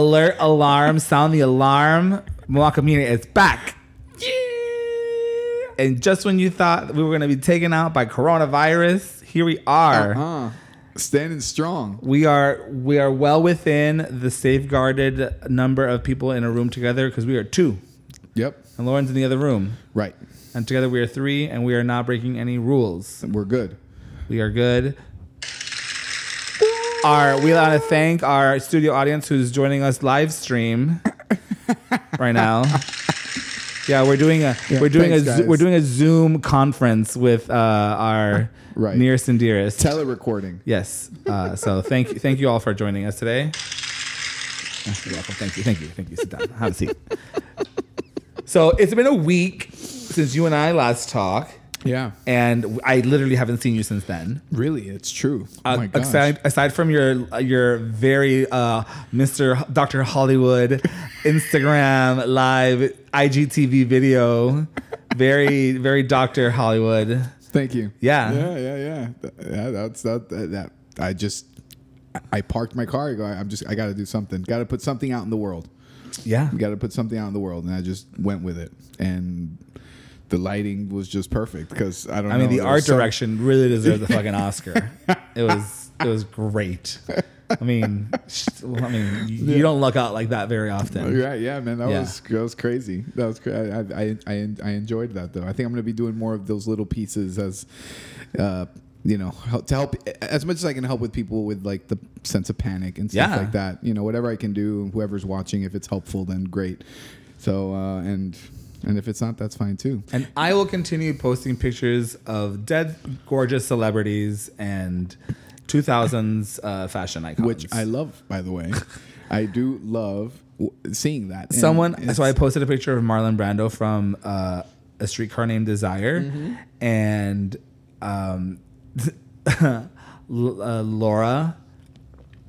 Alert, alarm, sound the alarm. Moa Community is back. And just when you thought we were going to be taken out by coronavirus, here we are. Uh, standing strong. We are we are well within the safeguarded number of people in a room together because we are two, Yep. and Lauren's in the other room, Right. and together we are three, and we are not breaking any rules. We're good. We are good. Our we want to thank our studio audience who's joining us live stream right now. Yeah, we're doing a Yeah, we're doing thanks, a guys. we're doing a Zoom conference with uh, our Right. nearest and dearest. Telerecording. yes. Uh, so thank you thank you all for joining us today. You're welcome. Thank you. Thank you. Thank you. Sit down. Have a seat. So it's been a week since you and I last talked, Yeah. and I literally haven't seen you since then. Really, it's true. Uh, oh my gosh. aside, aside from your your very uh, Mr. Dr. Hollywood Instagram live IGTV video, very very Dr. Hollywood. Thank you. Yeah. Yeah, yeah, yeah. Yeah, that's that, that. that I just I parked my car. I go. I'm just. I got to do something. Got to put something out in the world. Yeah, Got to put something out in the world, and I just went with it. And the lighting was just perfect because I don't. Know. I mean know, the art direction really deserves a fucking Oscar. It was it was great. I mean, I mean, you, you don't luck out like that very often. Yeah, yeah, man, that Yeah. was that was crazy. That was cra- I, I I I enjoyed that though. I think I'm gonna be doing more of those little pieces as, uh, you know, help, to help as much as I can help with people with like the sense of panic and stuff Yeah. like that. You know, whatever I can do, whoever's watching, if it's helpful, then great. So uh, and and if it's not, that's fine too. And I will continue posting pictures of dead, gorgeous celebrities and 2000s uh, fashion icons. Which I love, by the way. I do love seeing that. And Someone, so I posted a picture of Marlon Brando from uh, a streetcar named Desire, Mm-hmm. and um, uh, Laura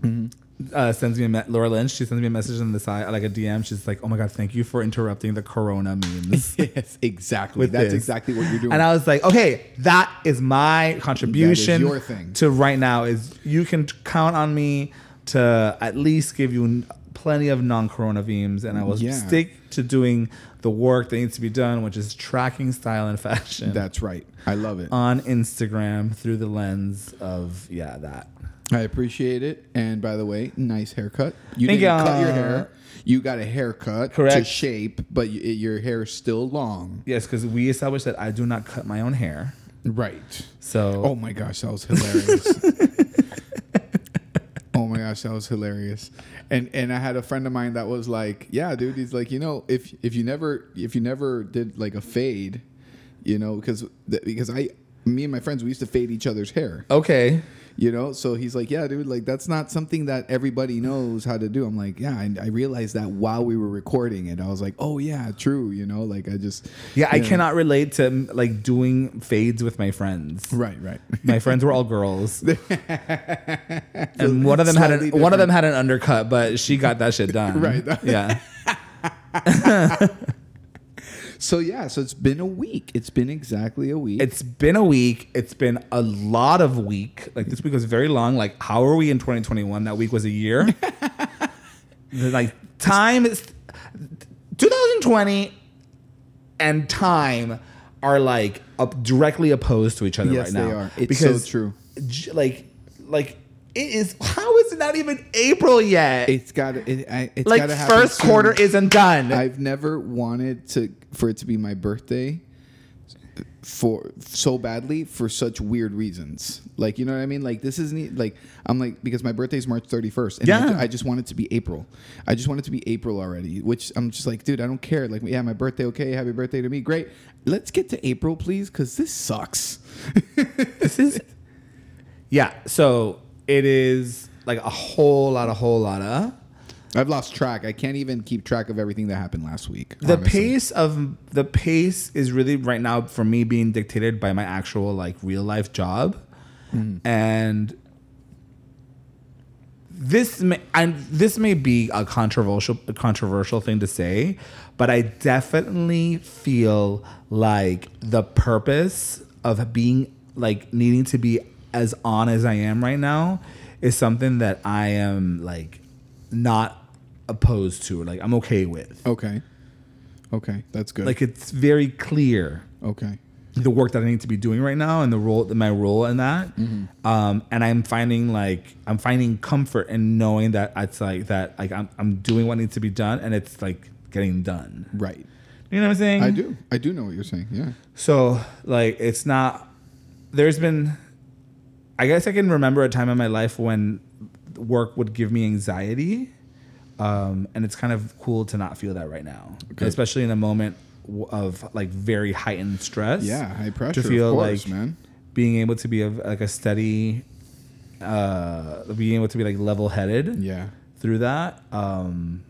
Mm-hmm. Uh, sends me a me- Laura Lynch. She sends me a message in the side, like a DM. She's like, "Oh my god, thank you for interrupting the Corona memes." yes, exactly. That's this. exactly what you're doing. And I was like, okay, that is my contribution your thing. to right now is you can count on me to at least give you plenty of non-corona memes and I will Yeah. stick to doing the work that needs to be done, which is tracking style and fashion That's right. I love it. on Instagram through the lens of yeah, that. I appreciate it. And by the way, nice haircut. You Thank didn't ya. cut your hair. Uh, you got a haircut to shape, but y your hair is still long. Yes, because we established that I do not cut my own hair. Right. So Oh my gosh, that was hilarious. oh my gosh, that was hilarious. And and I had a friend of mine that was like, "Yeah, dude." He's like, you know, if if you never if you never did like a fade, you know, because because I me and my friends we used to fade each other's hair. okay. You know, so he's like, yeah, dude, like that's not something that everybody knows how to do. I'm like, yeah, and I realized that while we were recording it. I was like, oh yeah, true. You know, like I just Yeah, I know. cannot relate to like doing fades with my friends. Right, right. My friends were all girls, and one of them had an, one of them had an undercut, but she got that shit done. Right. Yeah. So yeah, so it's been a week. It's been exactly a week. It's been a week. It's been a lot of week. Like this week was very long. Like how are we in 2021? That week was a year. like time is 2020 and time are like up directly opposed to each other Yes, right now. they are. It's so true. j- Like like it is. How is it not even April yet? it's got it, I- it's like first soon. quarter isn't done. I've never wanted to for it to be my birthday for so badly for such weird reasons. Like you know what I mean? Like this isn't like I'm like because my birthday is March 31st and Yeah. I, I just want it to be April. I just want it to be April already, which I'm just like, dude, I don't care. Like yeah, my birthday okay, happy birthday to me. Great. Let's get to April please cuz this sucks. this is yeah. So it is like a whole lot, a whole lot of I've lost track. I can't even keep track of everything that happened last week. the honestly. pace of the pace is really right now for me being dictated by my actual like real life job mm-hmm. and this may and this may be a controversial a controversial thing to say but i definitely feel like the purpose of being like needing to be as on as i am right now is something that i am like not opposed to, like I'm okay with. Okay. Okay, that's good. Like it's very clear okay. the work that I need to be doing right now and the role my role in that. Mm-hmm. Um, and I'm finding like I'm finding comfort in knowing that it's like that like I'm I'm doing what needs to be done and it's like getting done. Right. You know what I'm saying? I do. I do know what you're saying. Yeah. So like it's not there's been I guess I can remember a time in my life when work would give me anxiety. Um, and it's kind of cool to not feel that right now, Okay. especially in a moment of like very heightened stress. Yeah. High pressure. to feel course, like man. being able to be a, like a steady, uh, being able to be like level headed Yeah. through that. Um,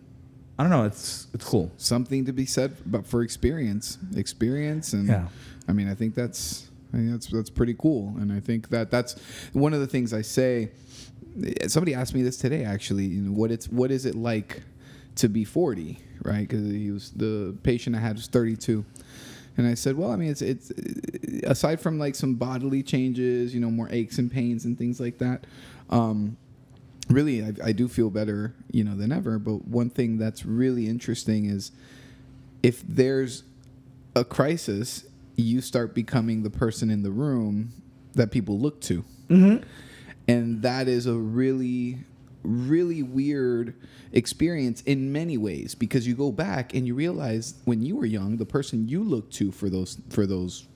I don't know. It's it's cool. Something to be said, but for experience, experience, and Yeah. I mean, I think that's I think that's that's pretty cool, and I think that that's one of the things I say. Somebody asked me this today, actually. What it's what is it like to be forty, right? Because he was the patient I had was thirty two. And I said, well, I mean, it's it's aside from like some bodily changes, you know, more aches and pains and things like that. Um, really, I, I do feel better, you know, than ever. But one thing that's really interesting is if there's a crisis, you start becoming the person in the room that people look to. And that is a really, really weird experience in many ways because you go back and you realize when you were young, the person you looked to for those for those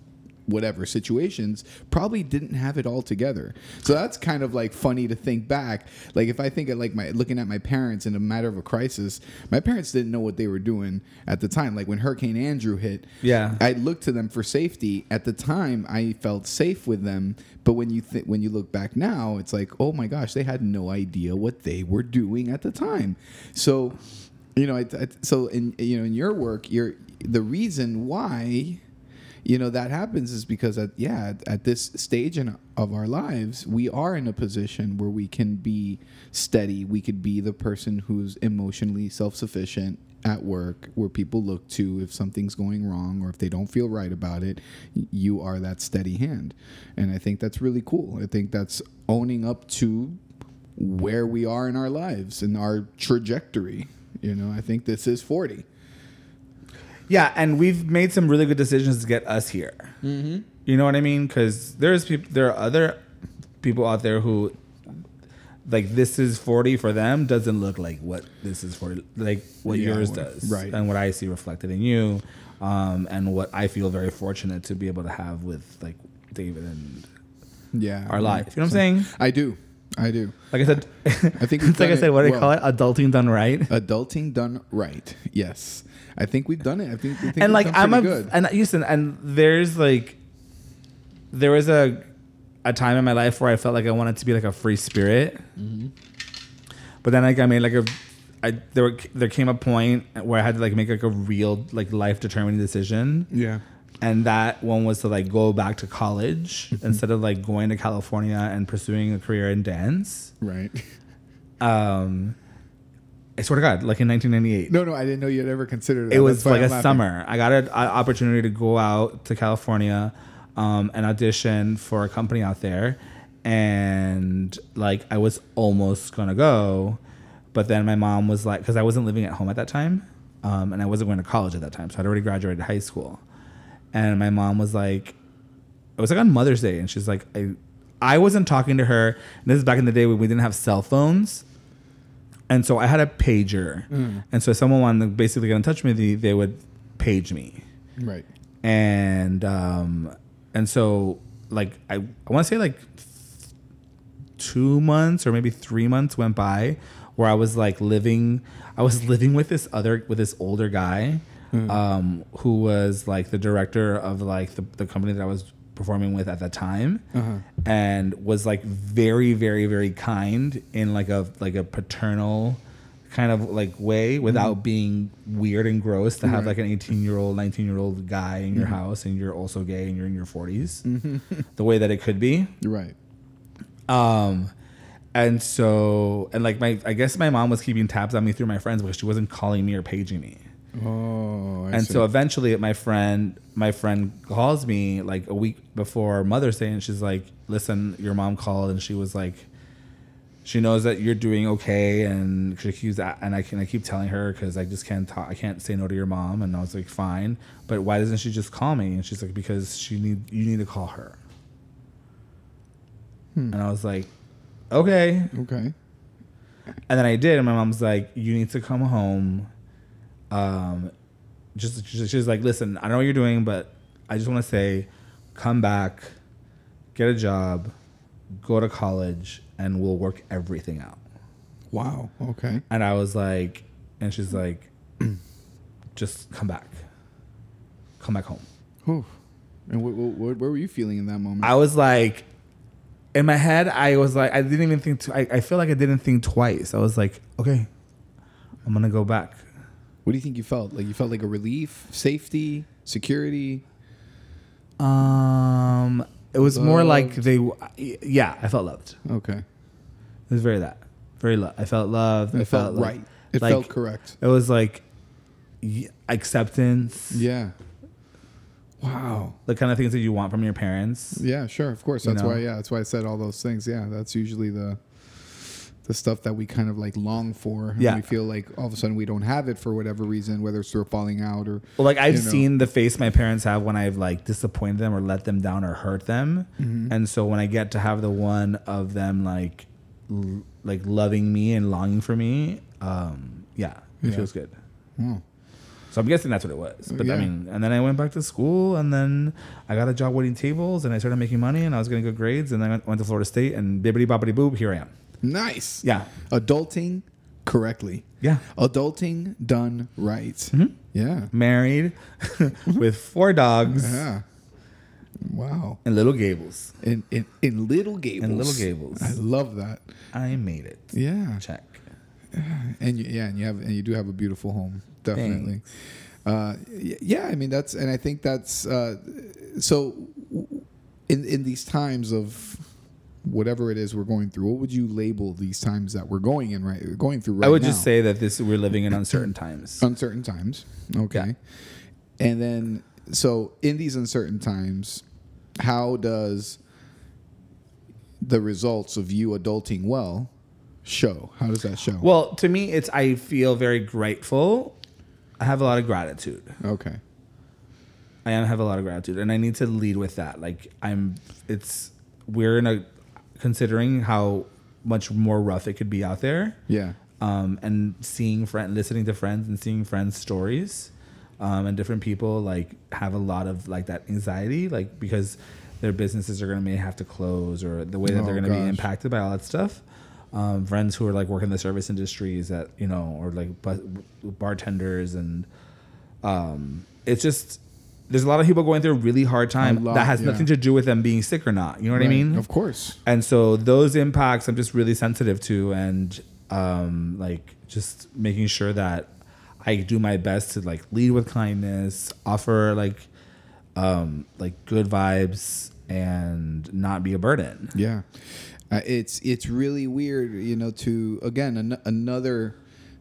whatever situations probably didn't have it all together. So that's kind of like funny to think back. Like if I think of like my looking at my parents in a matter of a crisis, my parents didn't know what they were doing at the time. Like when Hurricane Andrew hit, Yeah. I looked to them for safety. At the time, I felt safe with them, but when you th- when you look back now, it's like, oh my gosh, they had no idea what they were doing at the time. So, you know, I, I, so in you know in your work, you're the reason why you know that happens is because at yeah at, at this stage in of our lives we are in a position where we can be steady. We could be the person who's emotionally self-sufficient at work where people look to if something's going wrong or if they don't feel right about it you are that steady hand. And i think that's really cool. I think that's owning up to where we are in our lives and our trajectory. You know i think this is 40 Yeah, and we've made some really good decisions to get us here. Mm-hmm. You know what I mean? Because there's people, there are other people out there who, like, this is forty for them doesn't look like what this is for, like what Yeah, yours does, right. And what I see reflected in you, um, and what I feel very fortunate to be able to have with like David and yeah our life. You know what I'm saying? i do i do Like I said, I think it's like I said. What do they well. call it? Adulting done right. Adulting done right. Yes, I think we've done it. I think, I think and like I'm a good. and listen, and there's like there was a a time in my life where I felt like I wanted to be like a free spirit, Mm-hmm. but then like I made like a I there were, there came a point where I had to like make like a real like life determining decision, yeah. And that one was to like go back to college instead of like going to California and pursuing a career in dance. Right. Um, I swear to God, like in 1998 No, no, I didn't know you had ever considered that. it was like I'm a laughing. summer. I got an opportunity to go out to California um, and audition for a company out there, and like I was almost gonna go, but then my mom was like, because I wasn't living at home at that time, um, and I wasn't going to college at that time, so I'd already graduated high school, and my mom was like, it was like on Mother's Day, and she's like, I, I wasn't talking to her. And this is back in the day when we didn't have cell phones. And so I had a pager. And so if someone wanted to basically get in touch with me, they would page me. Right. And um and so like I, I want to say like two months or maybe three months went by where I was like living I was living with this other with this older guy um who was like the director of like the, the company that I was performing with at that time Uh-huh. and was like very very very kind in like a like a paternal kind of like way without being weird and gross to have like an 18 year old 19 year old guy in your house and you're also gay and you're in your 40s the way that it could be. Right. um and so and like my i guess my mom was keeping tabs on me through my friends because she wasn't calling me or paging me Oh, I and see. so eventually my friend my friend calls me like a week before mother's day and she's like listen your mom called and she was like she knows that you're doing okay, and she keeps that, and I can I keep telling her because I just can't talk. I can't say no to your mom, and I was like, fine, but why doesn't she just call me? And she's like, because she need you need to call her. Hmm. And I was like, okay. Okay. And then I did, and my mom's like, "You need to come home." Um, just she's she's like, "Listen, I know what you're doing, but I just want to say, come back, get a job, go to college, and we'll work everything out." Wow. Okay. And I was like, and she's like, "Just come back, come back home." Whew. And what, what, what, where were you feeling in that moment? I was like, in my head, I was like, I didn't even think. I I feel like I didn't think twice. I was like, okay, I'm gonna go back. What do you think you felt? Like you felt like a relief, safety, security. Um, it was more like they. Yeah, I felt loved. Okay. It was very that, very love. I felt loved. It I felt like- right. It like, felt correct. It was like acceptance. Yeah. Wow. The kind of things that you want from your parents. Yeah, sure, of course. You That's know? why. Yeah, that's why I said all those things. Yeah, that's usually the the stuff that we kind of like long for. and Yeah. we feel like all of a sudden we don't have it for whatever reason, whether it's through falling out or Well, like I've you know. seen the face my parents have when I've like disappointed them or let them down or hurt them, Mm-hmm. and so when I get to have the one of them like, l- like loving me and longing for me, um, yeah, it Yeah. feels good. So I'm guessing that's what it was. But I mean, and then I went back to school, and then I got a job waiting tables, and I started making money, and I was getting good grades, and then I went, to Florida State, and bibbity boppity boop, here I am. Nice. Yeah, Adulting correctly. yeah. Adulting done right. Mm-hmm. Yeah. Married with four dogs Yeah. Wow. and little Gables. In in in Little Gables. In Little Gables. I love that. I made it. Yeah. Check. and you, yeah, and you have and you do have a beautiful home, definitely. Uh, yeah, I mean that's and I think that's uh, so. In in these times of whatever it is we're going through, what would you label these times that we're going in right going through right I would now? just say that this we're living in uncertain times. uncertain times. Okay, and then so in these uncertain times, how does the results of you adulting well show? How does that show? Well, to me, it's I feel very grateful. I have a lot of gratitude. okay. I have a lot of gratitude, and I need to lead with that. Like I'm, it's we're in a considering how much more rough it could be out there. Yeah. um, and seeing friend, listening to friends, and seeing friends' stories, um, and different people like have a lot of like that anxiety, like because their businesses are gonna may have to close or the way that Oh, they're gonna be impacted by all that stuff. Um, friends who are like working the service industries that you know, or like bu- bartenders, and um, it's just there's a lot of people going through a really hard time lot, that has yeah. nothing to do with them being sick or not. You know what I mean? Of course. and so those impacts i'm just really sensitive to and um like just making sure that i do my best to like lead with kindness offer like um like good vibes and not be a burden Yeah. Uh, it's it's really weird, you know, to again an- another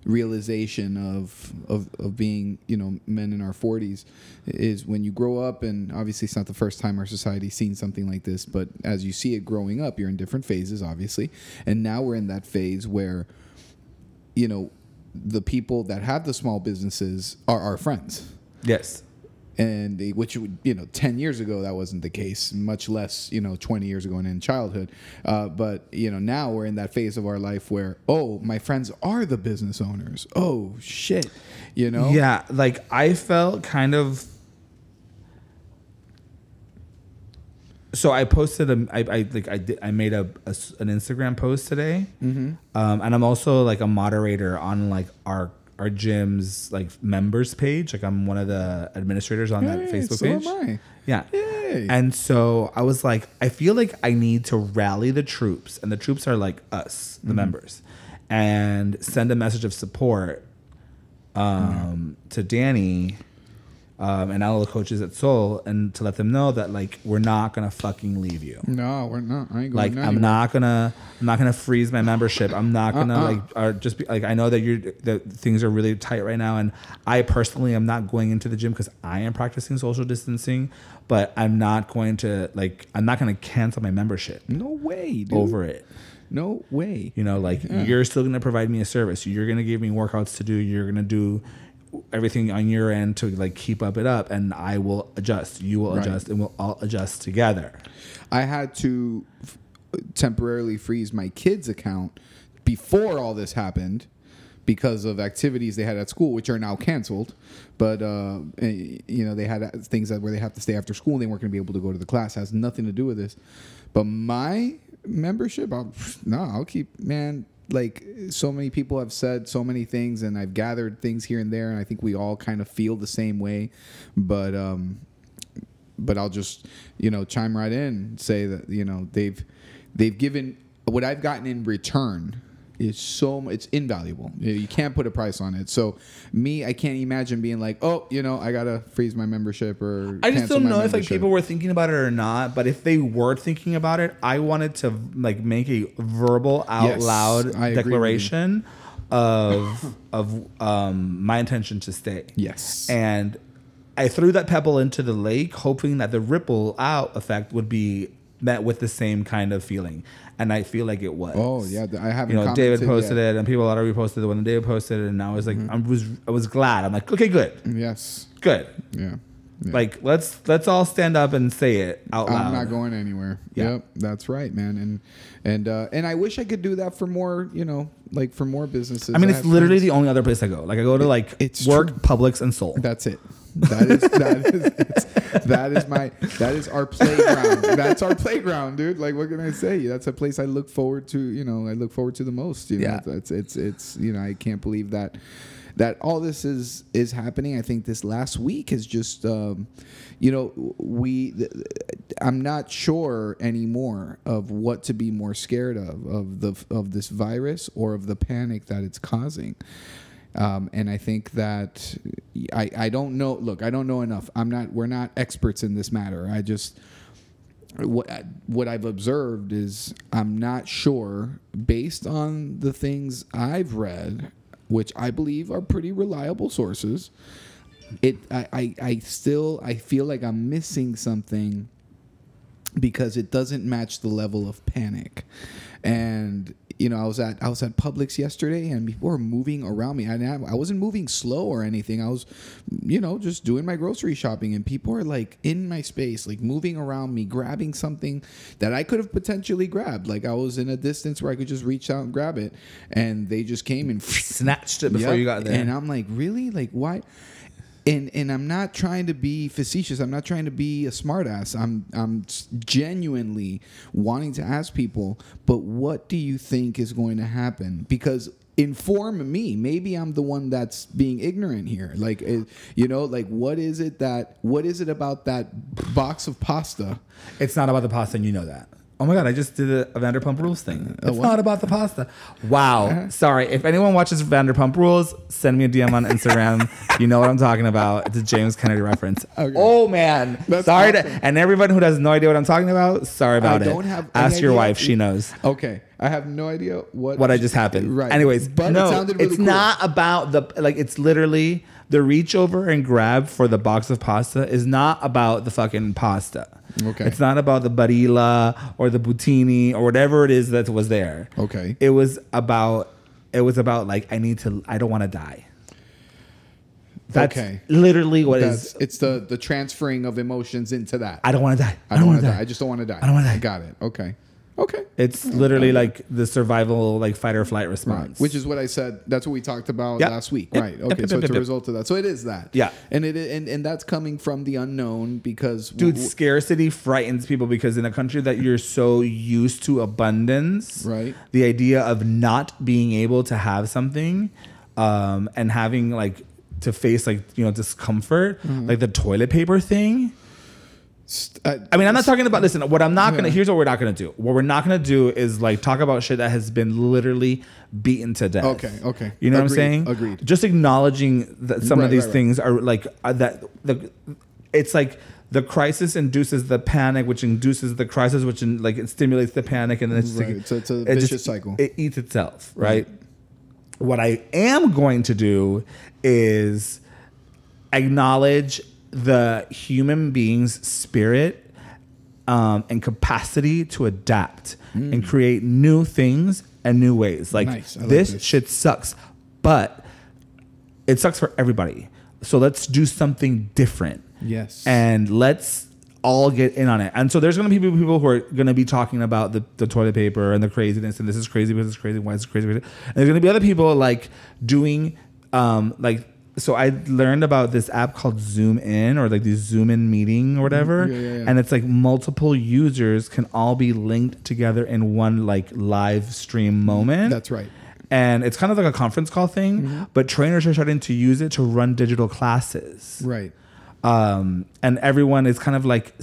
realization of, of of being you know men in our 40s is when you grow up and obviously it's not the first time our society's seen something like this but as you see it growing up you're in different phases obviously. And now we're in that phase where you know the people that have the small businesses are our friends. Yes and they, which would you know 10 years ago that wasn't the case much less you know 20 years ago and in childhood. Uh, but you know now we're in that phase of our life where oh my friends are the business owners. Oh shit you know? Yeah like i felt kind of so I posted a I, I like I did I made a, a an Instagram post today, Mm-hmm. um, and I'm also like a moderator on like our our gym's like members page. Like I'm one of the administrators on that Facebook so page. am I. Yeah. Yay. And so I was like, I feel like I need to rally the troops, and the troops are like us, the members, and send a message of support um, to Danny um, and all the coaches at Soul, and to let them know that like we're not gonna fucking leave you. no we're not i ain't going Like I'm anywhere. not gonna, I'm not gonna freeze my membership. I'm not gonna Uh-uh. like, or just be like, I know that you're that things are really tight right now, and I personally am not going into the gym because I am practicing social distancing, but I'm not going to like, I'm not gonna cancel my membership no way dude. over it. no way. You know, like you're still to provide me a service. You're to give me workouts to do. You're to do everything on your end to like keep up it up, and I will adjust. You will Right. adjust, and we'll all adjust together. I had to f- temporarily freeze my kids' account before all this happened because of activities they had at school, which are now canceled. But uh, eh, you know, they had things that where they have to stay after school and they weren't going to be able to go to the class. has nothing to do with this. But my membership, I'll, no, I'll keep man. Like so many people have said so many things, and I've gathered things here and there, and I think we all kind of feel the same way. But um, but I'll just you know chime right in say that you know they've they've given what I've gotten in return is so it's invaluable. You can't put a price on it. So me, I can't imagine being like, oh, you know, I gotta freeze my membership or I just don't know if like people were thinking about it or not. But if they were thinking about it, I wanted to like make a verbal, out Yes, loud I agree with you. declaration of of um, my intention to stay. Yes. and I threw that pebble into the lake, hoping that the ripple out effect would be met with the same kind of feeling, and I feel like it was. Oh yeah, I haven't. You know, David posted yet. it, and people already reposted it when David posted it, and I was like, Mm-hmm. I was, I was glad. I'm like, okay, good, Yes. good. Yeah. Yeah. Like, let's let's all stand up and say it out loud. I'm not going anywhere. Yeah. Yep, that's right, man. And and uh, and I wish I could do that for more. You know, like for more businesses. I mean, I it's literally friends- the only other place I go. Like, I go to like it's work, true. Publix, and Soul. That's it. That is that is that is my that is our playground. That's our playground, dude. Like what can I say? That's a place I look forward to. You know, I look forward to the most. You know, Yeah. it's it's it's you know I can't believe that that all this is is happening. I think this last week is just um, you know we th- I'm not sure anymore of what to be more scared of of the of this virus or of the panic that it's causing. Um, and I think that I, I don't know. Look, I don't know enough. I'm not. We're not experts in this matter. I just what what I've observed is I'm not sure based on the things I've read, which I believe are pretty reliable sources. It I, I, I still I feel like I'm missing something because it doesn't match the level of panic. And you know, I was at I was at Publix yesterday, and people were moving around me. And I, I wasn't moving slow or anything. I was, you know, just doing my grocery shopping, and people are like in my space, like moving around me, grabbing something that I could have potentially grabbed. Like I was in a distance where I could just reach out and grab it, and they just came and Snatched it before Yep. you got there. And I'm like, really? Like, why? And and I'm not trying to be facetious. I'm not trying to be a smartass. I'm I'm genuinely wanting to ask people, but what do you think is going to happen? Because inform me. Maybe I'm the one that's being ignorant here. Like, eh, you know, like what is it that what is it about that box of pasta? It's not about the pasta, and you know that. Oh my god, I just did a, a Vanderpump Rules thing. It's not about the pasta. Wow. Sorry. If anyone watches Vanderpump Rules, send me a DM on Instagram. you know what I'm talking about. It's a James Kennedy reference. Okay. Oh man. That's sorry awesome. to and everyone who has no idea what I'm talking about, sorry about it. don't have Ask your idea. wife, she knows Okay, I have no idea what what I just happened. Right. Anyways, but no, it sounded really it's cool. not about the like. It's literally the reach over and grab for the box of pasta is not about the fucking pasta. Okay. It's not about the barilla or the Buitoni or whatever it is that was there. Okay. It was about. It was about like I need to. I don't want to die. That's Okay. literally what is. That's it's the the transferring of emotions into that. I don't want to die. I don't want to wanna die. I just don't want to die. I don't wanna die. Got it. Okay. Okay. It's literally like the survival, like fight or flight response. Right. Which is what I said. That's what we talked about Yep. last week. Yep. Right. Okay. yep, so it's a result of that. So it is that. Yeah. And it and and that's coming from the unknown because Dude, w- scarcity frightens people because in a country that you're so used to abundance, Right. The idea of not being able to have something, um, and having like to face like you know discomfort, Mm-hmm. like the toilet paper thing. Uh, I mean, I'm not talking about. Listen, what I'm not gonna. Yeah. Here's what we're not gonna do. What we're not gonna do is like talk about shit that has been literally beaten to death. Okay, okay. You know what I'm saying? agreed. Just acknowledging that some Right, of these right, right. things are like uh, that. The it's like the crisis induces the panic, which induces the crisis, which in, like it stimulates the panic, and then it's Right, like, so it's a it vicious cycle. It eats itself, right? What I am going to do is acknowledge the human being's spirit um, and capacity to adapt and create new things and new ways. Like, Mm. Nice. Like this this. shit sucks, but it sucks for everybody. So let's do something different Yes. and let's all get in on it. And so there's going to be people, people who are going to be talking about the, the toilet paper and the craziness and this is crazy because it's crazy. Why is it crazy? And there's going to be other people like doing um like so I learned about this app called Zoom In or like these Zoom In meeting or whatever, Yeah, yeah, yeah. and it's like multiple users can all be linked together in one like live stream moment. That's right. And it's kind of like a conference call thing, Mm-hmm. but trainers are starting to use it to run digital classes Right. um, and everyone is kind of like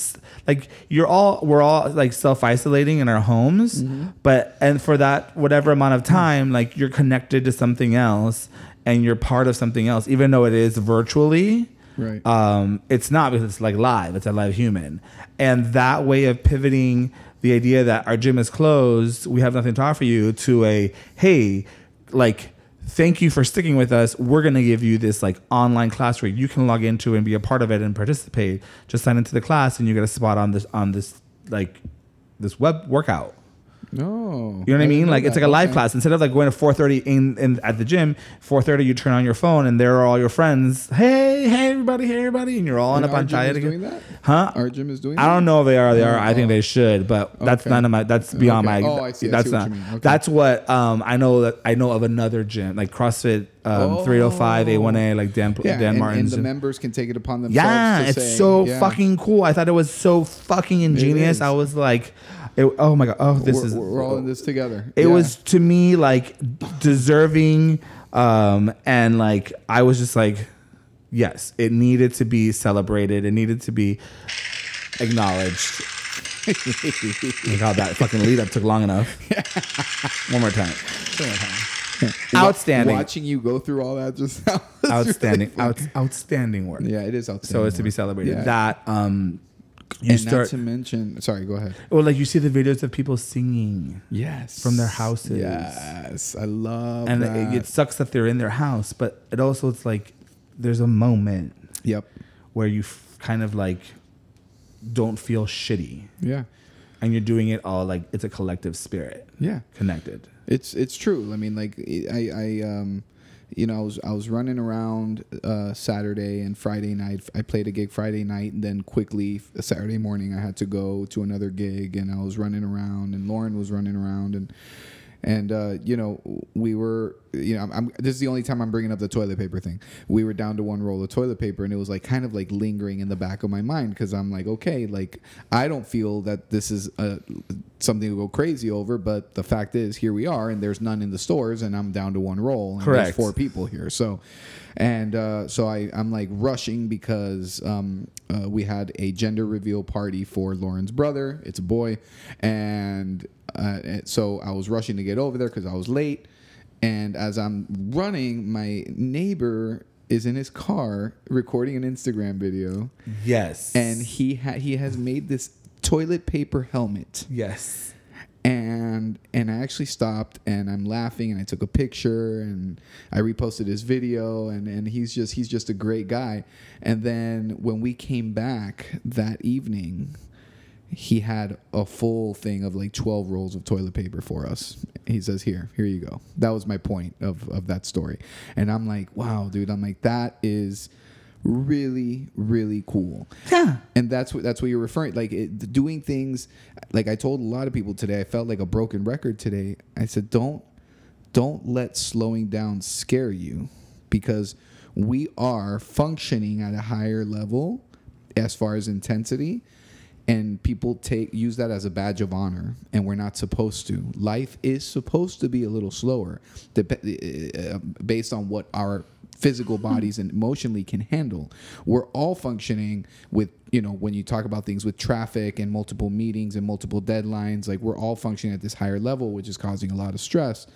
like you're all we're all like self isolating in our homes, Mm-hmm. but and for that whatever amount of time, like you're connected to something else and you're part of something else, even though it is virtually. Right. Um, it's not because it's like live; it's a live human, and that way of pivoting the idea that our gym is closed, we have nothing to offer you, to a hey, like thank you for sticking with us. We're gonna give you this like online class where you can log into and be a part of it and participate. Just sign into the class and you get a spot on this on this like this web workout. No. You know what I, mean? Like it's like a live Okay. class. Instead of like going to 4:30 in, in at the gym, 4:30 you turn on your phone and there are all your friends. Hey, hey everybody, hey everybody, and you're all in a our gym pantalla together. doing that? Huh? Our gym is doing I don't know if they are. They are. I think Oh. they should, but that's none of my. That's beyond Okay. my. Oh, I see. I That's see what not. you mean. Okay. That's what um, I know. That I know of another gym like CrossFit um, Oh. 305 A1A like Dan Yeah, Dan and, Martin's. and the members can take it upon themselves. Yeah, it's say, so yeah, fucking cool. I thought it was so fucking ingenious. I was like, it, oh my god, oh this we're, is we're all in this together. it Yeah. was to me like deserving um and like i was just like yes it needed to be celebrated it needed to be acknowledged my god that fucking lead up took long enough one more time One more time. outstanding Watching you go through all that just now outstanding really out, outstanding work Yeah, it is outstanding. so it's to be celebrated Yeah. that um you and start not to mention, sorry, go ahead. or like you see the videos of people singing Yes, From their houses. Yes, I love and that. it, it sucks that they're in their house but it also it's like there's a moment yep. where you f- kind of like don't feel shitty Yeah. and you're doing it all like it's a collective spirit Yeah. connected It's it's true. I mean, like I I um, you know, I was I was running around uh, Saturday and Friday night. I played a gig Friday night, and then quickly Saturday morning I had to go to another gig, and I was running around, and Lauren was running around, and and uh, you know we were you know I'm, I'm, this is the only time I'm bringing up the toilet paper thing. We were down to one roll of toilet paper, and it was like kind of like lingering in the back of my mind because I'm like, okay, like I don't feel that this is a, something to go crazy over, but the fact is, here we are, and there's none in the stores, and I'm down to one roll, and Correct. there's four people here, so. And uh, so I, I'm like rushing because um, uh, we had a gender reveal party for Lauren's brother. It's a boy, and uh, so I was rushing to get over there because I was late. And as I'm running, my neighbor is in his car recording an Instagram video, yes and he ha- he has made this toilet paper helmet yes and and I actually stopped and I'm laughing and I took a picture and I reposted his video and and he's just he's just a great guy. And then when we came back that evening, he had a full thing of like 12 rolls of toilet paper for us. He says, "Here, here you go." That was my point of of that story. And I'm like, "Wow, dude." I'm like, "That is really really cool." yeah and that's what that's what you're referring like it, doing things like i told a lot of people today i felt like a broken record today i said don't don't let slowing down scare you because we are functioning at a higher level as far as intensity and people take use that as a badge of honor and we're not supposed to. Life is supposed to be a little slower dep- uh, based on what our physical bodies and emotionally can handle. We're all functioning with you know when you talk about things with traffic and multiple meetings and multiple deadlines like we're all functioning at this higher level which is causing a lot of stress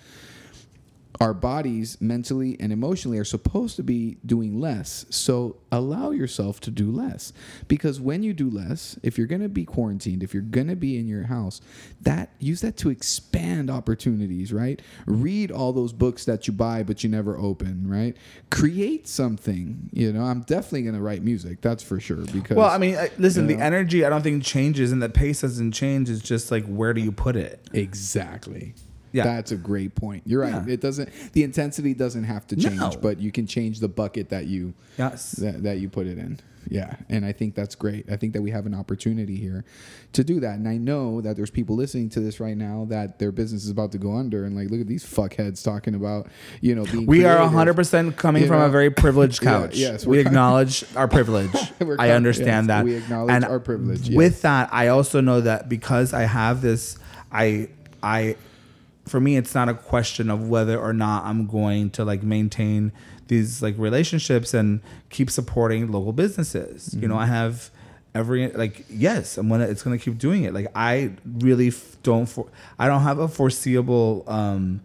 our bodies mentally and emotionally are supposed to be doing less. So allow yourself to do less. Because when you do less, if you're going to be quarantined, if you're going to be in your house, that use that to expand opportunities, right? Read all those books that you buy but you never open, right? Create something. You know, I'm definitely going to write music, that's for sure because Well, I mean, I- listen, you the energy I don't think changes and the pace doesn't change. It's just like where do you put it? Exactly. Yeah. That's a great point. You're right. Yeah. It doesn't the intensity doesn't have to change, No. but you can change the bucket that you Yes. that, that you put it in. Yeah. And I think that's great. I think that we have an opportunity here to do that. And I know that there's people listening to this right now that their business is about to go under and like look at these fuckheads talking about, you know, being We are 100% coming You from know? a very privileged Yeah, couch. yes, we acknowledge our privilege. I understand yes, that. we acknowledge and our privilege, yes. With that, I also know that because I have this, I, I, for me, it's not a question of whether or not I'm going to like maintain these like relationships and keep supporting local businesses. You Mm-hmm. know, I have every like yes, I'm gonna it's gonna keep doing it. Like I really f- don't for I don't have a foreseeable um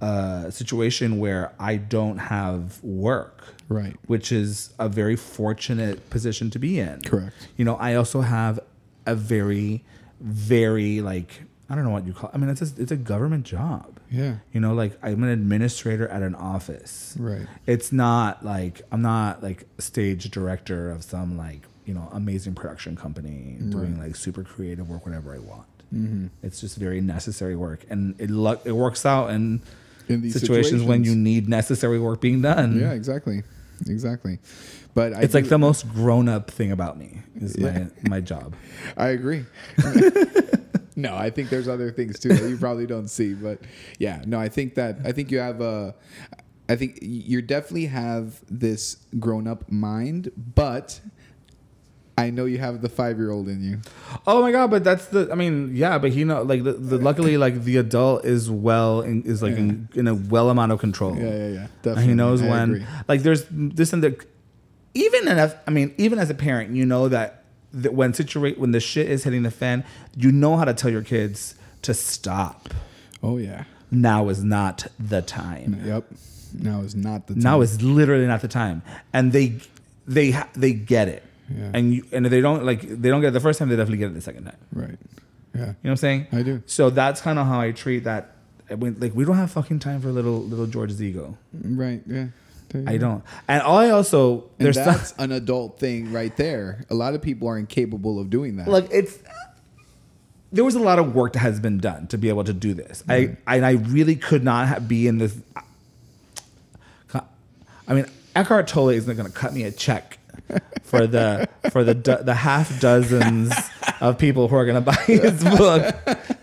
uh situation where I don't have work Right. which is a very fortunate position to be in. Correct. You know, I also have a very, very like I don't know what you call. I mean, it's a, it's a government job. Yeah. You know, like I'm an administrator at an office. Right. It's not like I'm not like stage director of some like you know amazing production company doing like super creative work whenever I want. Mm-hmm. It's just very necessary work, and it luck it works out in, In these situations, when you need necessary work being done. Yeah, exactly. Exactly. But I It's like do- the most grown up thing about me is Yeah. my my job. I agree. no, I think there's other things too that you probably don't see, but yeah, no, I think that I think you have a, I think you definitely have this grown up mind, but I know you have the five year old in you. Oh my god! But that's the. I mean, yeah, but he know like the, the luckily like the adult is well in, is like in, in a well amount of control. Yeah, yeah, yeah. And Definitely. he knows I when agree. like there's this and the even enough. I mean, even as a parent, you know that, that when situate when the shit is hitting the fan, you know how to tell your kids to stop. Oh yeah. Now is not the time. Yep. Now is not the time. Now is literally not the time, and they they they get it. Yeah. And you, and if they don't like they don't get it the first time, they definitely get it the second time. right. Yeah. You know what I'm saying? I do. So that's kind of how I treat that. Mean, like we don't have fucking time for little little George's ego. Right. Yeah. I don't. And I also and there's that's some, an adult thing right there. A lot of people are incapable of doing that. Like it's there was a lot of work that has been done to be able to do this. Mm-hmm. I and I really could not have, be in this. I mean, Eckhart Tolle isn't going to cut me a check for the for the do, the half dozens of people who are going to buy his book.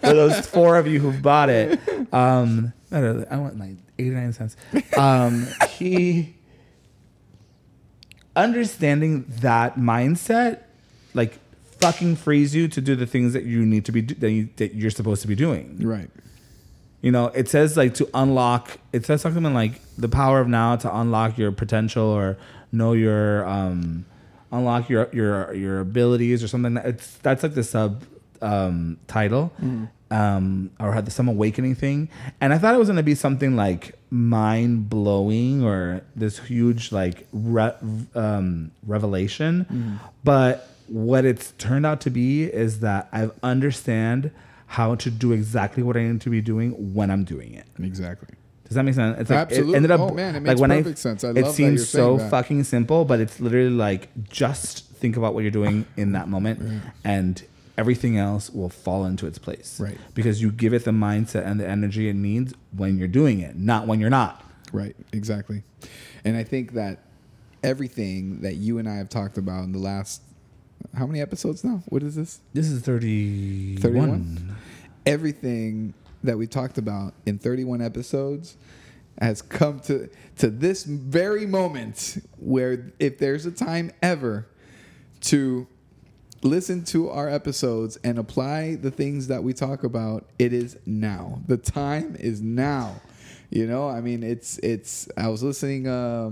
For those four of you who bought it, um, I, I want my 89 cents. Um, he understanding that mindset like fucking frees you to do the things that you need to be that, you, that you're supposed to be doing. Right. You know, it says like to unlock. It says something like the power of now to unlock your potential or know your um, unlock your your your abilities or something. It's that's like the sub um, title, mm um or had some awakening thing and i thought it was going to be something like mind blowing or this huge like re- um revelation but what it's turned out to be is that i've understand how to do exactly what i need to be doing when i'm doing it Exactly. does that make sense? It's like Absolutely. it ended up Oh, man, it like makes when perfect sense. I it seems so that. fucking simple, but it's literally like just think about what you're doing in that moment, and everything else will fall into its place. Right. Because you give it the mindset and the energy it needs when you're doing it, not when you're not. Right, exactly. And I think that everything that you and I have talked about in the last how many episodes now? What is this? This is 31. 31? Everything that we talked about in 31 episodes has come to to this very moment where if there's a time ever to listen to our episodes and apply the things that we talk about it is now the time is now you know i mean it's it's i was listening uh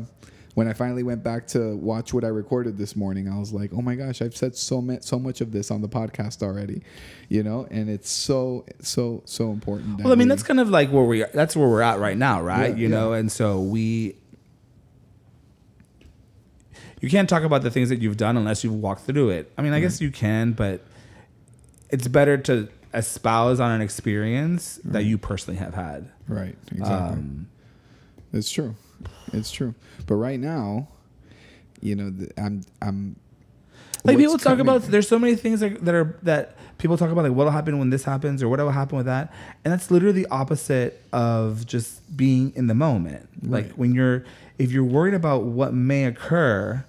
when I finally went back to watch what I recorded this morning, I was like, "Oh my gosh, I've said so much, so much of this on the podcast already," you know, and it's so, so, so important. Well, I mean, we- that's kind of like where we are. That's where we're at right now, right? Yeah, you know, and so we. You can't talk about the things that you've done unless you've walked through it. I mean, I guess you can, but it's better to espouse on an experience that you personally have had. right, exactly. Um, It's true. It's true. But right now, you know, I'm I'm like people talk coming- about there's so many things that, that are that people talk about like what'll happen when this happens or what'll happen with that and that's literally the opposite of just being in the moment like when you're if you're worried about what may occur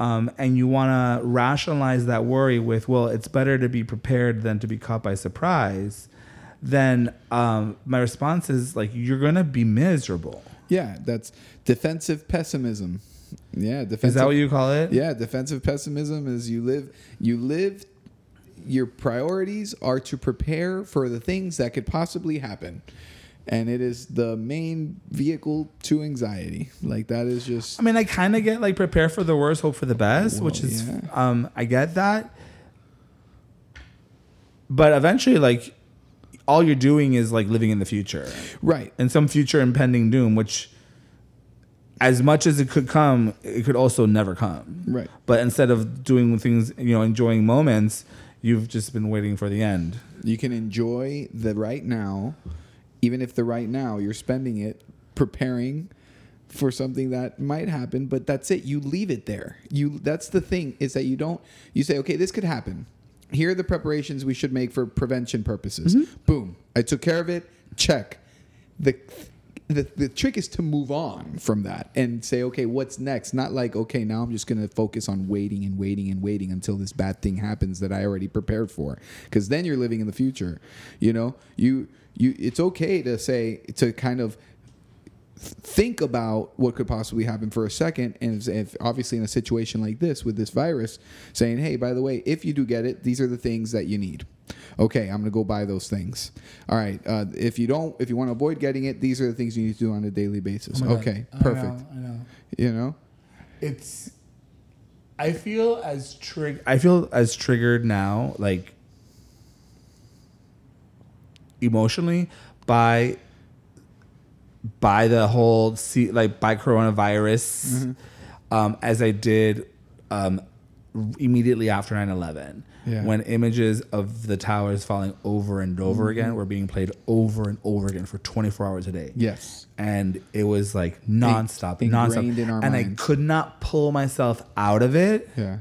um, and you want to rationalize that worry with well it's better to be prepared than to be caught by surprise then um, my response is like you're gonna be miserable Yeah, that's defensive pessimism. Yeah, defensive. is that what you call it Yeah, defensive pessimism is you live you live your priorities are to prepare for the things that could possibly happen. And it is the main vehicle to anxiety. Like that is just I mean, I kind of get like prepare for the worst, hope for the best, which is, yeah. um, I get that. But eventually, like, all you're doing is like living in the future right. and some future impending doom, which, as much as it could come, it could also never come. Right. But instead of doing things, you know, enjoying moments, you've just been waiting for the end. You can enjoy the right now, even if the right now you're spending it preparing for something that might happen, but that's it. You leave it there. You that's the thing is that you don't you say, okay, this could happen. Here are the preparations we should make for prevention purposes. Mm-hmm. Boom. I took care of it. Check. The the, the trick is to move on from that and say, okay, what's next? Not like, okay, now I'm just going to focus on waiting and waiting and waiting until this bad thing happens that I already prepared for. Because then you're living in the future. You know, you you it's okay to say to kind of think about what could possibly happen for a second and if, if obviously in a situation like this with this virus saying hey by the way if you do get it these are the things that you need okay i'm going to go buy those things. All right uh, if you don't if you want to avoid getting it these are the things you need to do on a daily basis. Okay perfect. I know. you know? It's I feel as trig I feel as triggered now, like emotionally, by by the whole see like by coronavirus um, as I did um, immediately after 9-11 Yeah. when images of the towers falling over and over again were being played over and over again for 24 hours a day. Yes. And it was like nonstop, ingrained nonstop, in our and I could not pull myself out of it. yeah.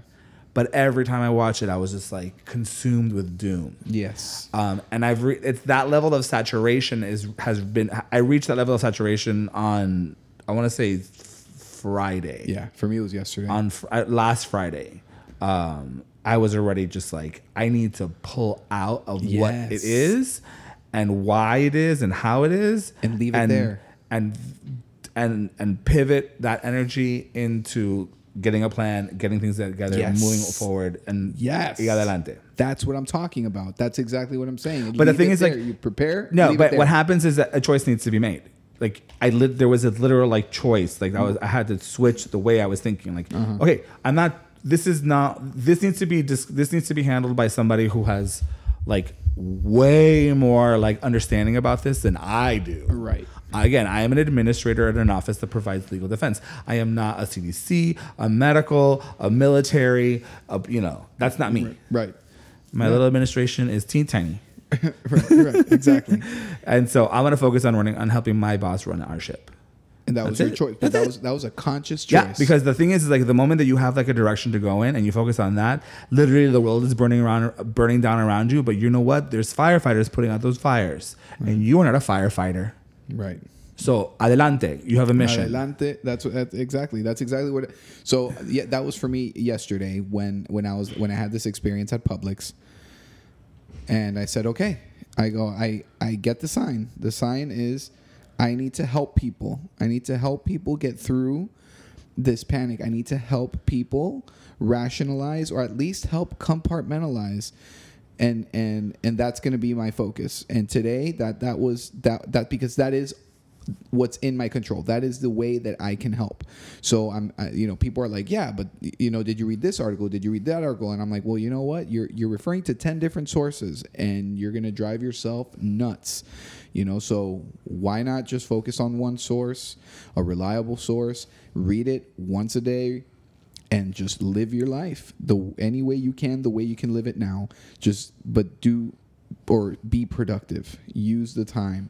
But every time I watch it, I was just like consumed with doom. yes. Um, and I've re- it's that level of saturation is has been I reached that level of saturation on I want to say Friday. yeah for me it was yesterday. On fr- uh, last Friday, um, I was already just like I need to pull out of what it is and why it is and how it is And leave it there. and and and pivot that energy into getting a plan, getting things together, Yes. moving forward, and Yes. y adelante. that's what i'm talking about that's exactly what i'm saying But the thing is, like- you prepare No, but there. what happens is that a choice needs to be made. Like I lit, there was a literal like choice. Like I was, I had to switch the way I was thinking. Like, Uh-huh. okay, I'm not. This is not. This needs to be. Dis, this needs to be handled by somebody who has like way more like understanding about this than I do. Right. Again, I am an administrator at an office that provides legal defense. I am not a CDC, a medical, a military. A, you know, that's not me. right My little administration is teeny tiny. right right exactly And so I'm gonna focus on running on helping my boss run our ship. And that was That's your it. choice but That's that it. was that was a conscious choice Yeah, because the thing is, is like the moment that you have like a direction to go in and you focus on that, literally the world is burning around, burning down around you. But you know what? There's firefighters putting out those fires, and you are not a firefighter. right So adelante, you have a mission. Adelante. That's what. That's exactly. That's exactly what. It, so yeah, that was for me yesterday when when I was when I had this experience at Publix, and I said, okay, I go, I I get the sign. The sign is, I need to help people. I need to help people get through this panic. I need to help people rationalize or at least help compartmentalize and and and that's going to be my focus and today that that was that that because that is what's in my control. That is the way that I can help. So I'm, I, you know, people are like, yeah, but you know, did you read this article? Did you read that article? And I'm like, well, you know what? You're you're referring to ten different sources, and you're gonna drive yourself nuts. You know, so why not just focus on one source, a reliable source, read it once a day, and just live your life the any way you can, the way you can live it now. Just but do or be productive. Use the time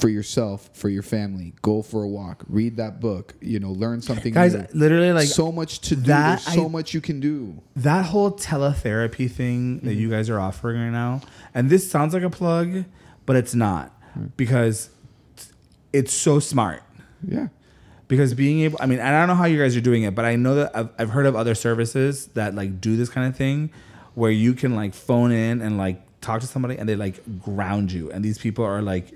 for yourself, for your family. Go for a walk. Read that book. You know, learn something. Guys, new. literally, like so much to do. that There's so I- much you can do. that whole teletherapy thing that mm-hmm. you guys are offering right now, and this sounds like a plug, but it's not mm. because it's so smart. Yeah. Because being able, I mean, I don't know how you guys are doing it, but I know that I've, I've heard of other services that like do this kind of thing where you can like phone in and like talk to somebody and they like ground you. And these people are like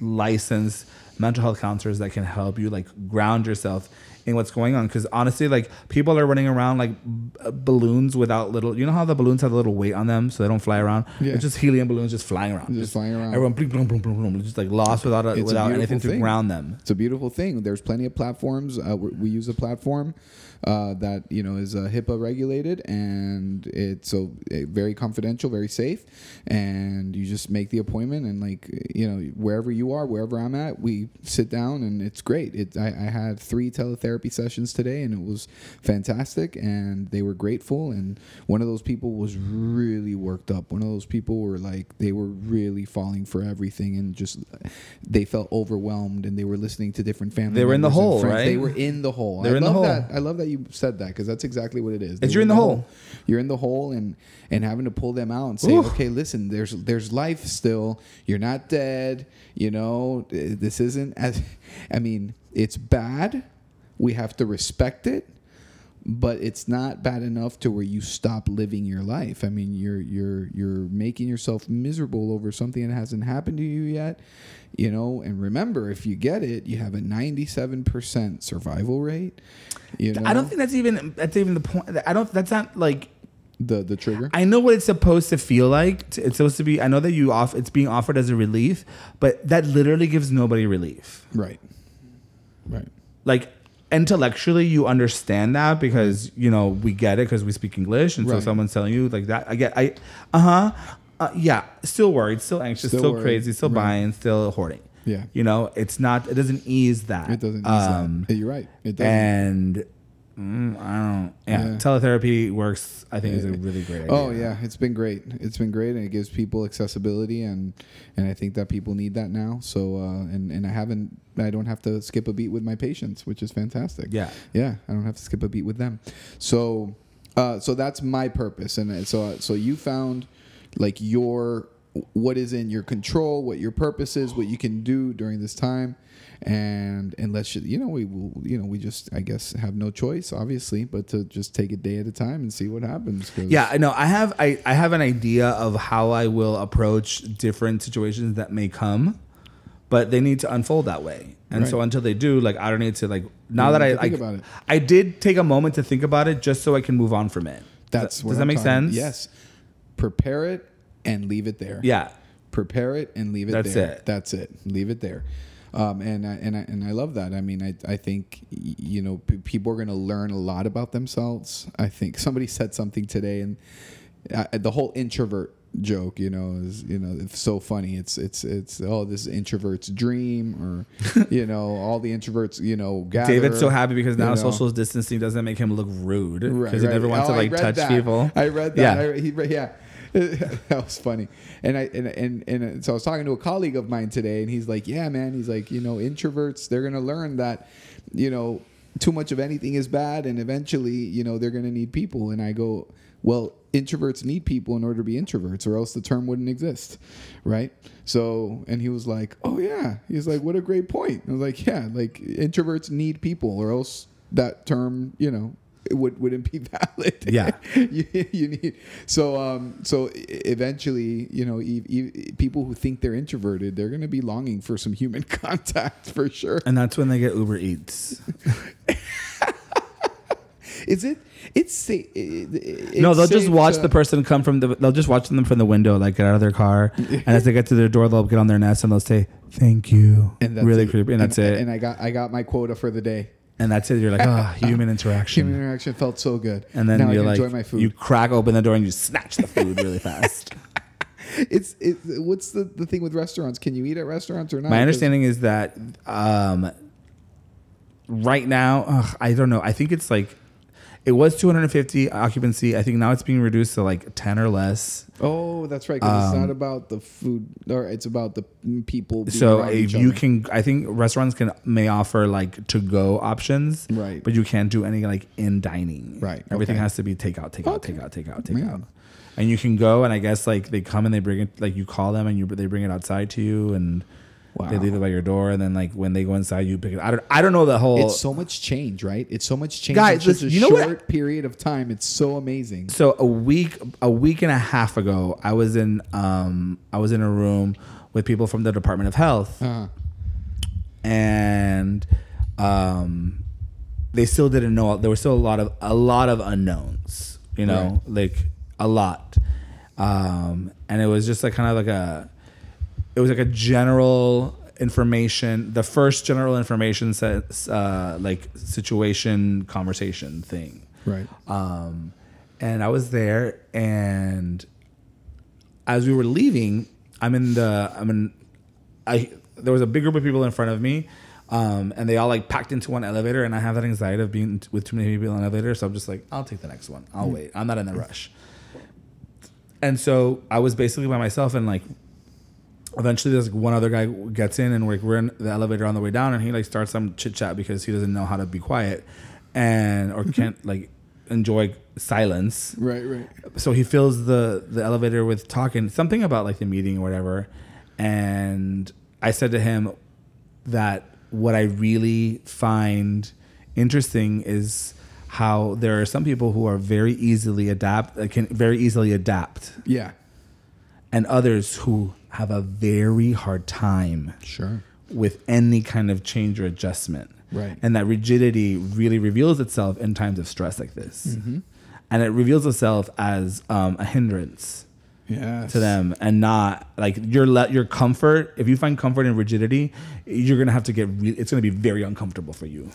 licensed mental health counselors that can help you like ground yourself in what's going on. Because honestly, like people are running around like b- balloons without little, you know how the balloons have a little weight on them so they don't fly around? Yeah. It's just helium balloons just flying around. Just flying around. Everyone, boom, boom, boom, boom, boom, just like lost without, a, a without beautiful anything to ground them. It's a beautiful thing. There's plenty of platforms. Uh, we, we use a platform uh, that you know is uh, HIPAA regulated, and it's so uh, very confidential, very safe. And you just make the appointment, and like you know wherever you are, wherever I'm at, we sit down, and it's great. It, I, I had three teletherapy sessions today, and it was fantastic, and they were grateful. And one of those people was really worked up. One of those people were like they were really falling for everything, and just they felt overwhelmed, and they were listening to different family. They were in the hole, right? They were in the hole. They were I in the love hole. that. I love that you said that because that's exactly what it is. They you're in the hole. You're in the hole, and and having to pull them out and say, Ooh. okay, listen, there's there's life still. You're not dead. You know, this isn't as. I mean, it's bad. We have to respect it but it's not bad enough to where you stop living your life. I mean, you're you're you're making yourself miserable over something that hasn't happened to you yet, you know. And remember, if you get it, you have a 97% survival rate. You know, I don't think that's even that's even the point. I don't. That's not like the the trigger. I know what it's supposed to feel like. It's supposed to be. I know that you off. It's being offered as a relief, but that literally gives nobody relief. right, right. Like intellectually, you understand that because you know we get it because we speak English, and so someone's telling you like that. I get. I. Uh-huh. Uh Yeah. Still worried. Still anxious. Still Still, crazy. Still Right. buying. Still hoarding. Yeah. You know, it's not. It doesn't ease that. It doesn't. Um, Um, You're right. It doesn't. and mm, I don't. Yeah, Yeah. teletherapy works. I think is a really great idea. Oh yeah, it's been great. It's been great, and it gives people accessibility, and and I think that people need that now. So uh, and and I haven't, I don't have to skip a beat with my patients, which is fantastic. Yeah. yeah, I don't have to skip a beat with them. So uh, so that's my purpose, and uh, so so you found like your what is in your control, what your purpose is, what you can do during this time. And let's you know we will you know we just I guess have no choice obviously but to just take a day at a time and see what happens Yeah, I know. I have I, I have an idea of how I will approach different situations that may come, but they need to unfold that way. And so until they do, like I don't need to like now that I think like, about it. I did take a moment to think about it just so I can move on from it. That's does, what does that I'm make talking- sense? Yes. Prepare it and leave it there. Yeah. Prepare it and leave it That's there. it. That's it. Leave it there. Um, and I, and I, and I love that. I mean, I, I think you know p- people are going to learn a lot about themselves. I think somebody said something today, and uh, the whole introvert joke, you know, is you know it's so funny. It's it's it's oh this introvert's dream, or you know all the introverts you know gather. David's so happy because now you know. social distancing doesn't make him look rude because Right, he right. never wants Oh, to like touch that. people. I read that. Yeah. I, he, yeah. that was funny. And I and, and and uh, so I was talking to a colleague of mine today, and he's like, "Yeah, man." He's like, "You know, introverts, they're gonna learn that, you know, too much of anything is bad, and eventually, you know, they're gonna need people." And I go, "Well." Introverts need people in order to be introverts, or else the term wouldn't exist, right? So, and he was like, "Oh yeah," he's like, "What a great point." I was like, "Yeah, like introverts need people, or else that term, you know, would wouldn't be valid. Yeah. you, you need so um so eventually you know e- e- people who think they're introverted they're gonna be longing for some human contact for sure. And that's when they get Uber Eats. Is it? It's sa- it, it, no, they'll just watch to- the person come from the. They'll just watch them from the window, like get out of their car, and as they get to their door, they'll get on their nest and they'll say "thank you." And that's really it. creepy, and that's it. And I got I got my quota for the day. And that's it. You're like, ah, human interaction. Human interaction felt so good. and then now you're like, enjoy my food. you crack open the door and you snatch the food really fast. it's it, what's the, the thing with restaurants? Can you eat at restaurants or not? My understanding is that um, right now, ugh, I don't know. I think it's like it was 250 occupancy. I think now it's being reduced to like 10 or less. Oh, that's right. Because it's Um, not about the food, or it's about the people. Being So if you other. can, I think restaurants can may offer like to go options, Right. But you can't do any like in dining, Right, Everything okay. has to be takeout, takeout, Okay. takeout, takeout, takeout. Man. And you can go, and I guess like they come and they bring it, like you call them and you they bring it outside to you, and Wow. they leave it by your door, and then like when they go inside, you pick it. I don't, I don't know the whole. It's so much change, right? It's so much change Guys, in listen, a you know what? short period of time. It's so amazing. so a week a week and a half ago i was in um i was in a room with people from the department of health Uh, and um they still didn't know there was still a lot of a lot of unknowns you know like a lot um and it was just like kind of like a it was like a general information the first general information uh like situation conversation thing right. um, and I was there, and as we were leaving, I'm in the I'm in I there was a big group of people in front of me, um, and they all like packed into one elevator, and I have that anxiety of being t- with too many people in an elevator, so I'm just like, I'll take the next one. I'll wait. I'm not in a rush. And so I was basically by myself, and like eventually there's like one other guy gets in and like we're in the elevator on the way down and he like starts some chit chat because he doesn't know how to be quiet and or can't like enjoy silence Right. Right. so he fills the the elevator with talking something about like the meeting or whatever and i said to him that what i really find interesting is how there are some people who are very easily adapt uh, can very easily adapt Yeah. and others who have a very hard time Sure. with any kind of change or adjustment. Right. And that rigidity really reveals itself in times of stress like this. Mm-hmm. And it reveals itself as um, a hindrance Yeah. to them and not like your le- your comfort. If you find comfort in rigidity, you're going to have to get re- it's going to be very uncomfortable for you.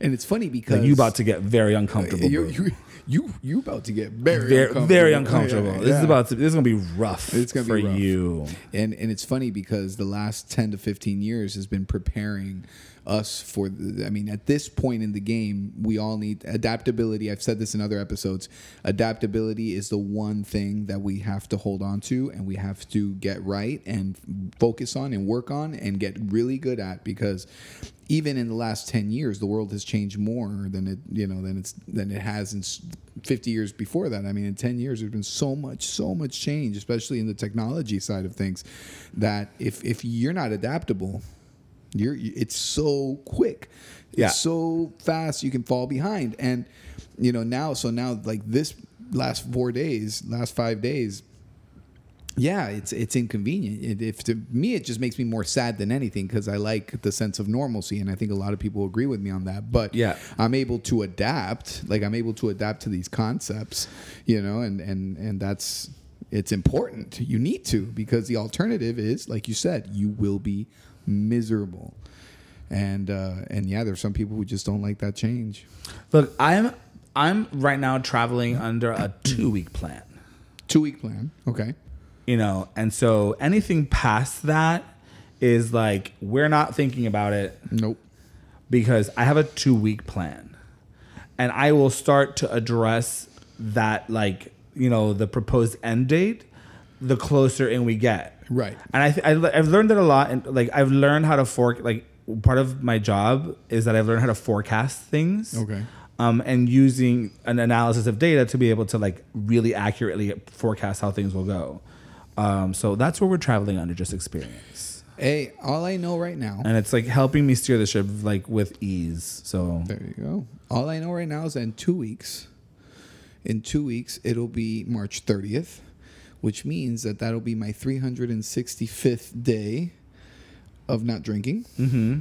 And it's funny because Like you about to get very uh, uncomfortable. you bro. you you you about to get very very, uncomfortable. very uncomfortable. Oh, yeah, This is about to. This is gonna be rough. It's gonna be rough. you. and and it's funny because the last 10 to 15 years has been preparing us for the, i mean at this point in the game we all need adaptability. I've said this in other episodes. Adaptability is the one thing that we have to hold on to and we have to get right and focus on and work on and get really good at because even in the last 10 years the world has changed more than it you know than it's than it has in 50 years before that. I mean in 10 years there's been so much so much change especially in the technology side of things that if if you're not adaptable you're it's so quick it's Yeah. so fast you can fall behind and you know now so now like this last four days last five days yeah, it's it's inconvenient. It, if to me, it just makes me more sad than anything because I like the sense of normalcy, and I think a lot of people agree with me on that. But Yeah. I'm able to adapt. Like I'm able to adapt to these concepts, you know, and and and that's it's important. You need to because the alternative is, like you said, you will be miserable. And uh, and yeah, there's some people who just don't like that change. Look, I'm I'm right now traveling under a two week plan. Two week plan, okay. You know, and so anything past that is like we're not thinking about it Nope. because I have a two week plan. And I will start to address that like, you know, the proposed end date the closer in we get. Right. And I, th- I I've learned that a lot and like I've learned how to fork like part of my job is that I've learned how to forecast things. Okay. Um, and using an analysis of data to be able to like really accurately forecast how things will go. Um, so that's where we're traveling under just experience. Hey, all I know right now. And it's like helping me steer the ship like with ease. So There you go. All I know right now is that in two weeks, in two weeks, it'll be March 30th, which means that that'll be my 365th day of not drinking. mm-hmm.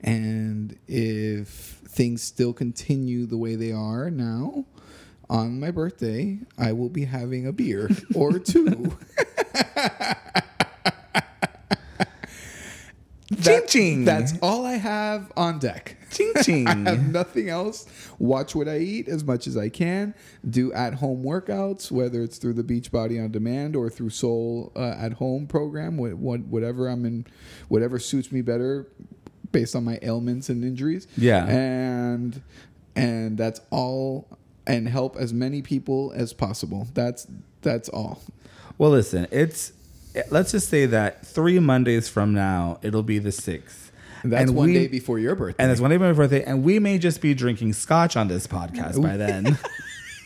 And if things still continue the way they are now, on my birthday, I will be having a beer or two. Ching ching. That's all I have on deck. Ching I have nothing else. Watch what I eat as much as I can. Do at home workouts, whether it's through the Beachbody on Demand or through Soul uh, at Home program, what, what, whatever I'm in, whatever suits me better based on my ailments and injuries. Yeah. And and that's all and help as many people as possible. That's that's all. Well, listen, it's let's just say that three Mondays from now it'll be the That's and one we- day before your birthday. And it's one day before my birthday, and we may just be drinking scotch on this podcast by then.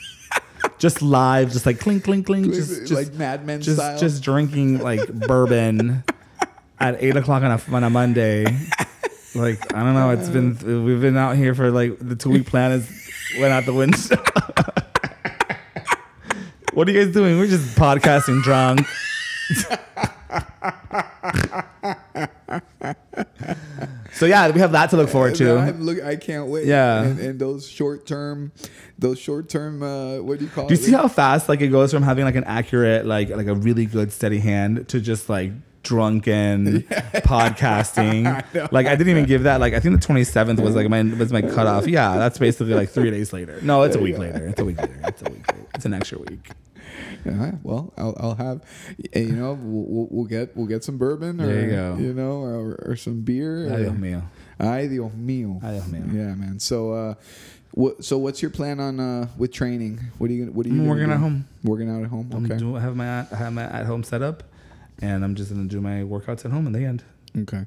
just live, just like clink, clink, clink, just, just like Mad Men just style. just drinking like bourbon at eight o'clock on a on a Monday. Like I don't know, it's been we've been out here for like the two week plan is went out the window. what are you guys doing? We're just podcasting drunk. So yeah, we have that to look forward to. I'm look, I can't wait. Yeah. and, and those short term, those short term. Uh, what do you call it? Do it? you see how fast like it goes from having like an accurate, like like a really good steady hand to just like drunken podcasting? I like I didn't even give that. Like I think the twenty seventh was like my was my cutoff. Yeah, that's basically like three days later. No, it's a week later. It's a week later. It's a week later. It's an extra week. Yeah, well, I'll, I'll have, you know, we'll, we'll, get we'll get some bourbon or you you know, or, or some beer. Ay, or- Dios mío. Ay Dios mío. Ay, Dios mío. Yeah, man. So, uh, what? So, what's your plan on uh with training? What are you? What are you? I'm working do? at home. Working out at home. I'm Okay. I have my I have my at home setup, and I'm just gonna do my workouts at home in the end. Okay.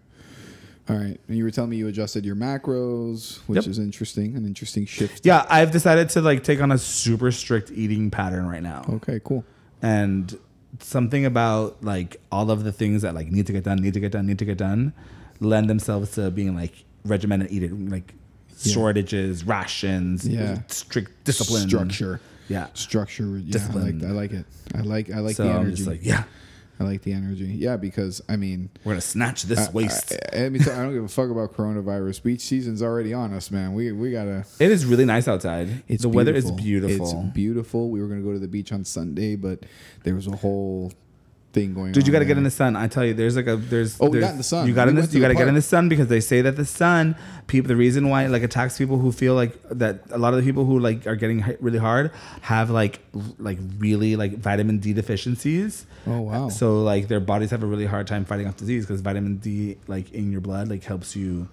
All right. And you were telling me you adjusted your macros, which Yep. is interesting. An interesting shift. Yeah, I've decided to like take on a super strict eating pattern right now. Okay. Cool. and something about like all of the things that like need to get done, need to get done, need to get done, lend themselves to being like regimented eating, like Yeah. shortages, rations, Yeah. strict discipline, Structure. Yeah. Structure. Yeah. Discipline. I like. I like it. I like. I like so the I'm energy. just like, yeah, I like the energy. Yeah, because I mean, we're gonna snatch this I- waste. I, I, mean, I don't give a fuck about coronavirus. Beach season's already on us, man. We we gotta. it is really nice outside. It's the weather is beautiful. It's beautiful. We were gonna go to the beach on Sunday, but there was a whole thing going on. Dude, you got to get in the sun. I tell you, there's like a there's. Oh, we there's- got in the sun. You got We in this. You got to get in the sun because they say that the sun, people, the reason why it, like attacks people who feel like that. A lot of the people who like are getting hit really hard have like like really like vitamin D deficiencies. Oh wow. So like their bodies have a really hard time fighting off disease because vitamin D like in your blood like helps you.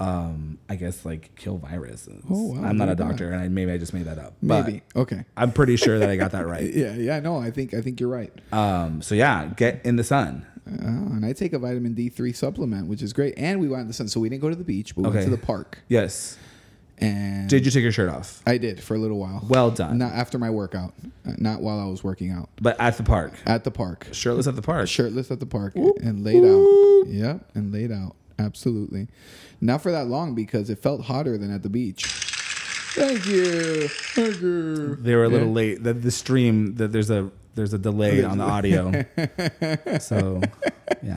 Um, I guess like kill viruses. Oh, wow, I'm not a at that. doctor, and I, maybe I just made that up. Maybe. Okay. I'm pretty sure that I got that right. Yeah. Yeah. No, I think I think you're right. Um, so yeah, get in the sun. Uh, and I take a vitamin D3 supplement, which is great. And we went in the sun, so we didn't go to the beach, but we Okay. went to the park. Yes. And Did you take your shirt off? I did for a little while. Well done. Not after my workout, uh, not while I was working out But at the park. at the park. Shirtless at the park. shirtless at the park and laid out. Yep, and laid out. Absolutely. Not for that long because it felt hotter than at the beach. Thank you. Thank you. They were a little Yeah. late. The, the stream that there's a there's a delay on the audio. so yeah.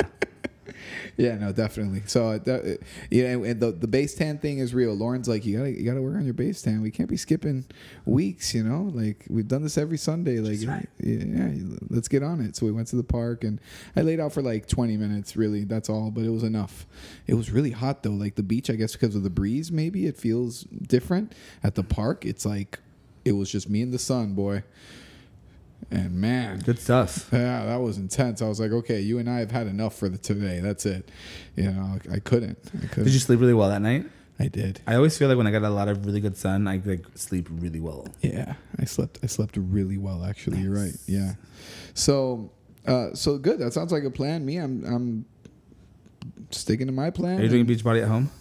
Yeah, no, definitely. So, uh, that, uh, you know, and the the base tan thing is real. Lauren's like, you gotta you gotta work on your base tan. We can't be skipping weeks. You know, like we've done this every Sunday. Like, right. yeah, let's get on it. So we went to the park and I laid out for like 20 minutes. Really, that's all. But it was enough. It was really hot though. Like the beach, I guess because of the breeze, maybe it feels different. At the park, it's like it was just me and the sun, boy. And man, Good stuff. yeah, that was intense. I was like, okay, you and I have had enough for the today. That's it. You know, I couldn't. I couldn't. Did you sleep really well that night? I did. I always feel like when I get a lot of really good sun, I like sleep really well. Yeah, I slept. I slept really well. Actually, you're right. Yeah. So, uh, so good. That sounds like a plan. Me, I'm, I'm sticking to my plan. Are you doing Beachbody at home?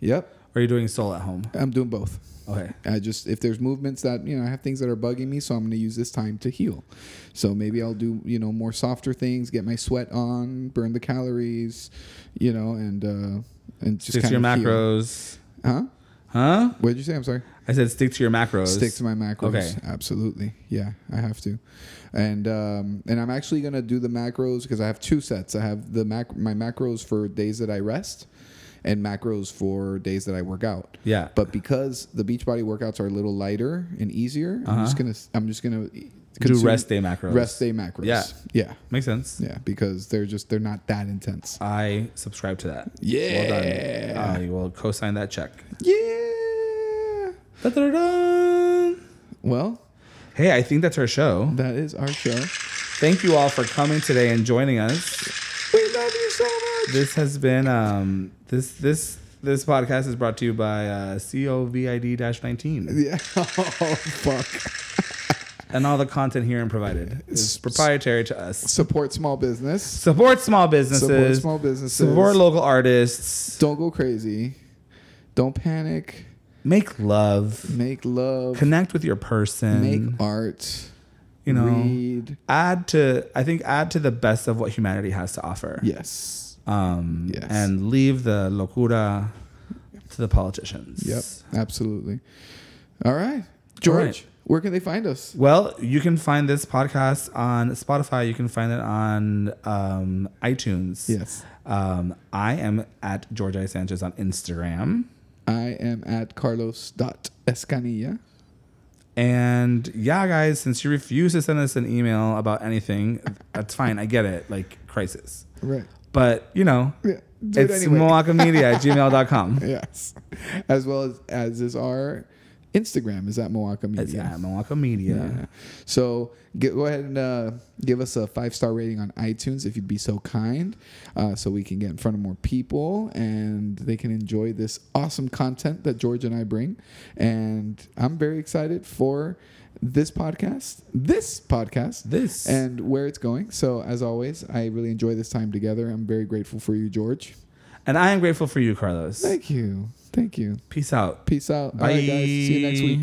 Yep, Or are you doing soul at home? I'm doing both. Okay. I just if there's movements that you know I have things that are bugging me, so I'm going to use this time to heal. So maybe I'll do you know more softer things, get my sweat on, burn the calories, you know, and uh, and just Stick to your kind of heal. macros. Huh? Huh? What did you say? I'm sorry. I said stick to your macros. Stick to my macros. Okay. Absolutely. Yeah, I have to. And um, and I'm actually gonna do the macros because I have two sets. I have the mac my macros for days that I rest, and macros for days that I work out. Yeah. But because the Beachbody workouts are a little lighter and easier, I'm just gonna I'm just gonna Uh-huh. Do rest day macros. rest day macros. Yeah. yeah, Makes sense. yeah, because they're just they're not that intense. I subscribe to that. Yeah. Well done. I will co-sign that check. Yeah. Da-da-da-da. Well, Hey, I think that's our show. that is our show. Thank you all for coming today and joining us. We love you so much. This has been um this this this podcast is brought to you by uh, COVID-19 Yeah. Oh fuck. and all the content here and provided is proprietary to us. Support small business. Support small businesses. Support small businesses. Support local artists. Don't go crazy. Don't panic. Make love. Make love. Connect with your person. Make art. you know, Read. add to I think add to the best of what humanity has to offer. Yes. Um Yes. and leave the locura to the politicians. Yep. Absolutely. All right. George, right. where can they find us? Well, you can find this podcast on Spotify. You can find it on um, iTunes. Yes. Um, I am at George I. Sanchez on Instagram. I am at carlos.escanilla. And yeah, guys, since you refuse to send us an email about anything, that's fine. I get it. Like, crisis. Right. But, you know, Yeah. Do it it's anyway. moakamedia at gmail.com. yes. As well as, as is our Instagram is at Moaka Media. It's at Moaka Media. Yeah. So get, go ahead and uh, give us a five star rating on iTunes if you'd be so kind, uh, so we can get in front of more people and they can enjoy this awesome content that George and I bring. And I'm very excited for this podcast, this podcast, This. and where it's going. So as always, I really enjoy this time together. I'm very grateful for you, George. And I am grateful for you, Carlos. Thank you. Thank you. Peace out. Peace out. Bye. All right, guys. See you next week.